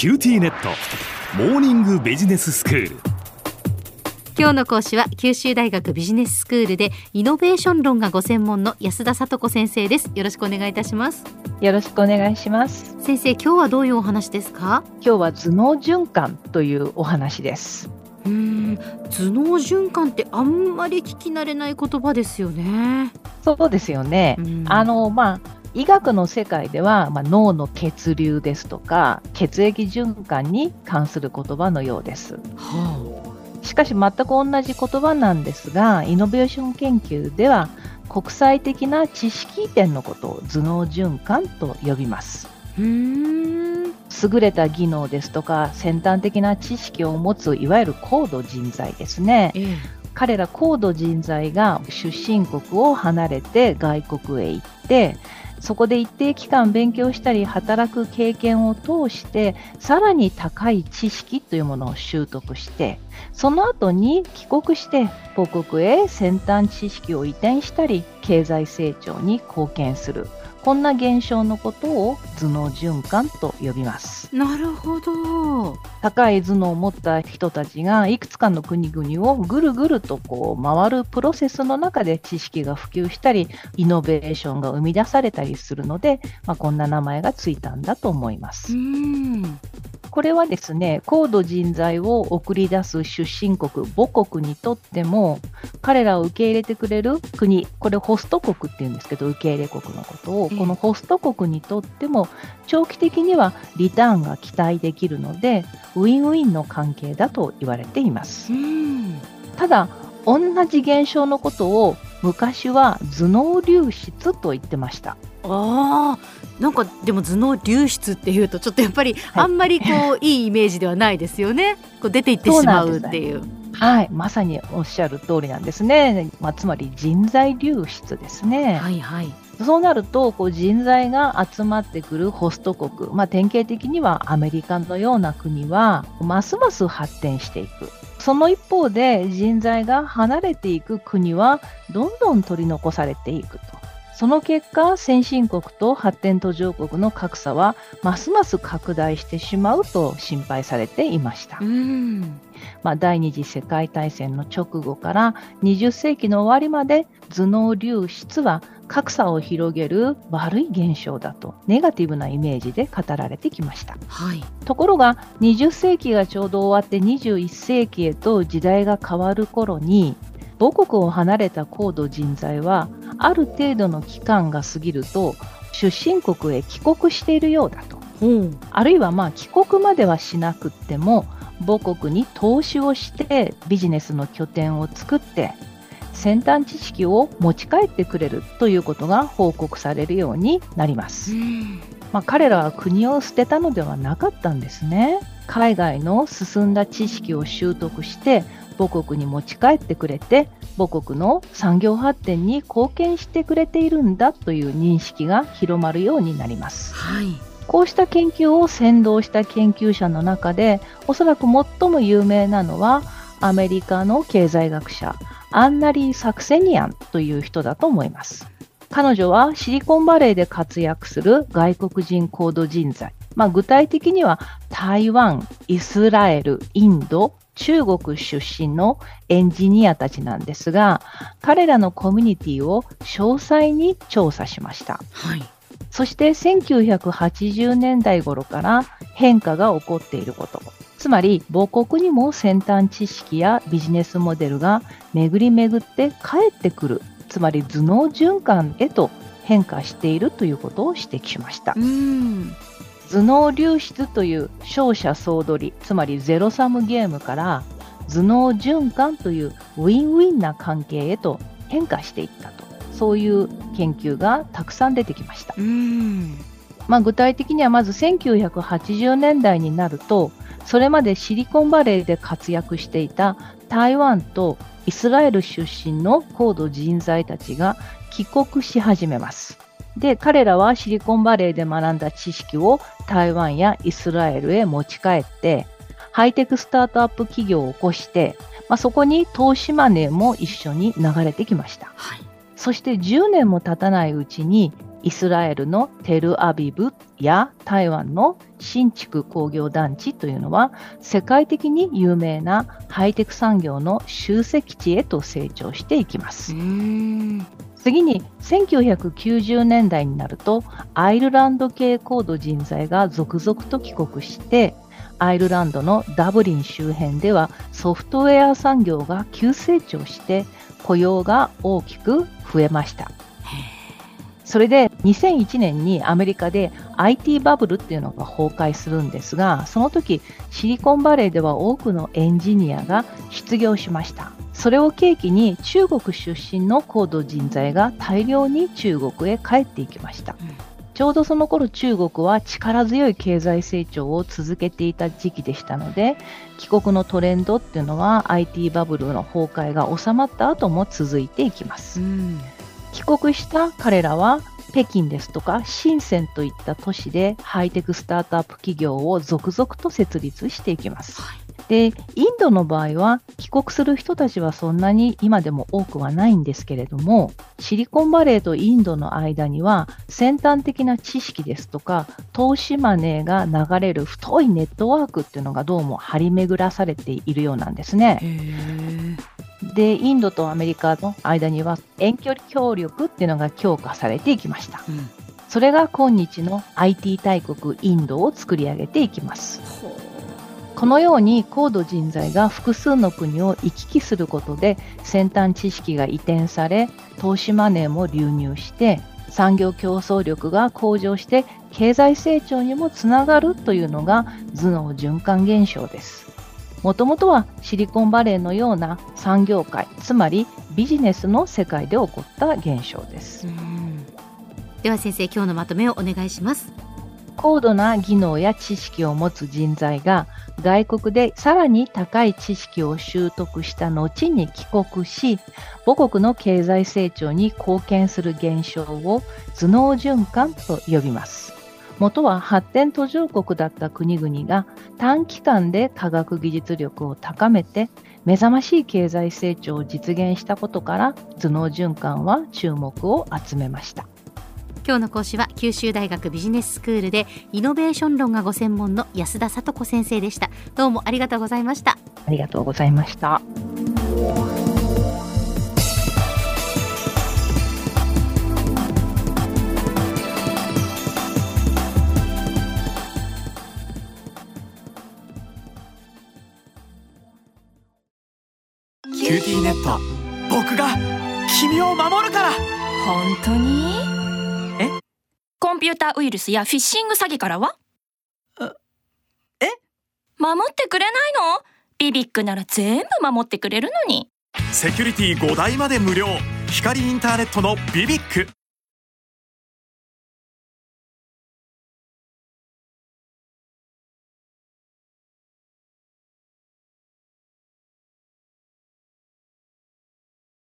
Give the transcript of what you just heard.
QTnet。モーニングビジネススクール。今日の講師は九州大学ビジネススクールでイノベーション論がご専門の安田聡子先生です。よろしくお願いいたします。よろしくお願いします。先生今日はどういうお話ですか？今日は頭脳循環というお話です。うん頭脳循環ってあんまり聞き慣れない言葉ですよね。そうですよね、あのまあ医学の世界では、まあ、脳の血流ですとか血液循環に関する言葉のようです。はあ、しかし全く同じ言葉なんですがイノベーション研究では国際的な知識移転のことを頭脳循環と呼びます。優れた技能ですとか先端的な知識を持ついわゆる高度人材ですね、ええ、彼ら高度人材が出身国を離れて外国へ行ってそこで一定期間勉強したり働く経験を通してさらに高い知識というものを習得してその後に帰国して母国へ先端知識を移転したり経済成長に貢献する。こんな現象のことを頭脳循環と呼びます。なるほど。高い頭脳を持った人たちがいくつかの国々をぐるぐるとこう回るプロセスの中で知識が普及したり、イノベーションが生み出されたりするので、まあ、こんな名前がついたんだと思います。うんこれはですね、高度人材を送り出す出身国、母国にとっても、彼らを受け入れてくれる国、これホスト国っていうんですけど、受け入れ国のことを、このホスト国にとっても、長期的にはリターンが期待できるので、ウィンウィンの関係だと言われています。ただ、同じ現象のことを昔は頭脳流出と言ってました。あなんかでも頭脳流出っていうとちょっとやっぱりあんまりこう、はい、いいイメージではないですよね。こう出ていってしまうっていう。はい、まさにおっしゃる通りなんですね。まあ、つまり人材流出ですね。はいはい。そうなるとこう人材が集まってくるホスト国、まあ、典型的にはアメリカのような国はますます発展していく。その一方で人材が離れていく国はどんどん取り残されていくと。その結果、先進国と発展途上国の格差はますます拡大してしまうと心配されていました。まあ、第二次世界大戦の直後から20世紀の終わりまで頭脳流出は格差を広げる悪い現象だとネガティブなイメージで語られてきました、はい、ところが20世紀がちょうど終わって21世紀へと時代が変わる頃に母国を離れた高度人材はある程度の期間が過ぎると出身国へ帰国しているようだと、うん、あるいはまあ帰国まではしなくっても母国に投資をしてビジネスの拠点を作って先端知識を持ち帰ってくれるということが報告されるようになります。うんまあ、彼らは国を捨てたのではなかったんですね。海外の進んだ知識を習得して母国に持ち帰ってくれて母国の産業発展に貢献してくれているんだという認識が広まるようになります。はいこうした研究を先導した研究者の中でおそらく最も有名なのはアメリカの経済学者アンナリー・サクセニアンという人だと思います。彼女はシリコンバレーで活躍する外国人高度人材、まあ、具体的には台湾、イスラエル、インド、中国出身のエンジニアたちなんですが、彼らのコミュニティを詳細に調査しました。はい、そして1980年代頃から変化が起こっていること。つまり母国にも先端知識やビジネスモデルが巡り巡って帰ってくる。つまり頭脳循環へと変化しているということを指摘しました。頭脳流出という勝者総取りつまりゼロサムゲームから頭脳循環というウィンウィンな関係へと変化していったとそういう研究がたくさん出てきました。まあ、具体的にはまず1980年代になるとそれまでシリコンバレーで活躍していた台湾とイスラエル出身の高度人材たちが帰国し始めます。で、彼らはシリコンバレーで学んだ知識を台湾やイスラエルへ持ち帰って、ハイテクスタートアップ企業を起こして、まあ、そこに投資マネーも一緒に流れてきました。はい、そして10年も経たないうちにイスラエルのテルアビブや台湾の新築工業団地というのは世界的に有名なハイテク産業の集積地へと成長していきます。次に1990年代になるとアイルランド系高度人材が続々と帰国してアイルランドのダブリン周辺ではソフトウェア産業が急成長して雇用が大きく増えました。それで2001年にアメリカで IT バブルっていうのが崩壊するんですが、その時シリコンバレーでは多くのエンジニアが失業しました。それを契機に中国出身の高度人材が大量に中国へ帰っていきました。ちょうどその頃中国は力強い経済成長を続けていた時期でしたので帰国のトレンドっていうのは IT バブルの崩壊が収まった後も続いていきます。帰国した彼らは北京ですとか深センといった都市でハイテクスタートアップ企業を続々と設立していきます。で、インドの場合は帰国する人たちはそんなに今でも多くはないんですけれども、シリコンバレーとインドの間には先端的な知識ですとか投資マネーが流れる太いネットワークっていうのがどうも張り巡らされているようなんですね。で、インドとアメリカの間には遠距離協力っていうのが強化されていきました。それが今日の IT 大国インドを作り上げていきます。このように高度人材が複数の国を行き来することで先端知識が移転され投資マネーも流入して産業競争力が向上して経済成長にもつながるというのが頭脳循環現象です。もともとはシリコンバレーのような産業界つまりビジネスの世界で起こった現象です。では先生今日のまとめをお願いします高度な技能や知識を持つ人材が外国でさらに高い知識を習得した後に帰国し母国の経済成長に貢献する現象を頭脳循環と呼びます。元は発展途上国だった国々が短期間で科学技術力を高めて目覚ましい経済成長を実現したことから頭脳循環は注目を集めました。今日の講師は九州大学ビジネススクールでイノベーション論がご専門の安田聡子先生でした。どうもありがとうございました。ありがとうございました。 QTnet僕が君を守るから。本当に？ンピューターウイルスやフィッシング詐欺からは？え？守ってくれないの？ビビックなら全部守ってくれるのに。セキュリティ5台まで無料。光インターネットのビビック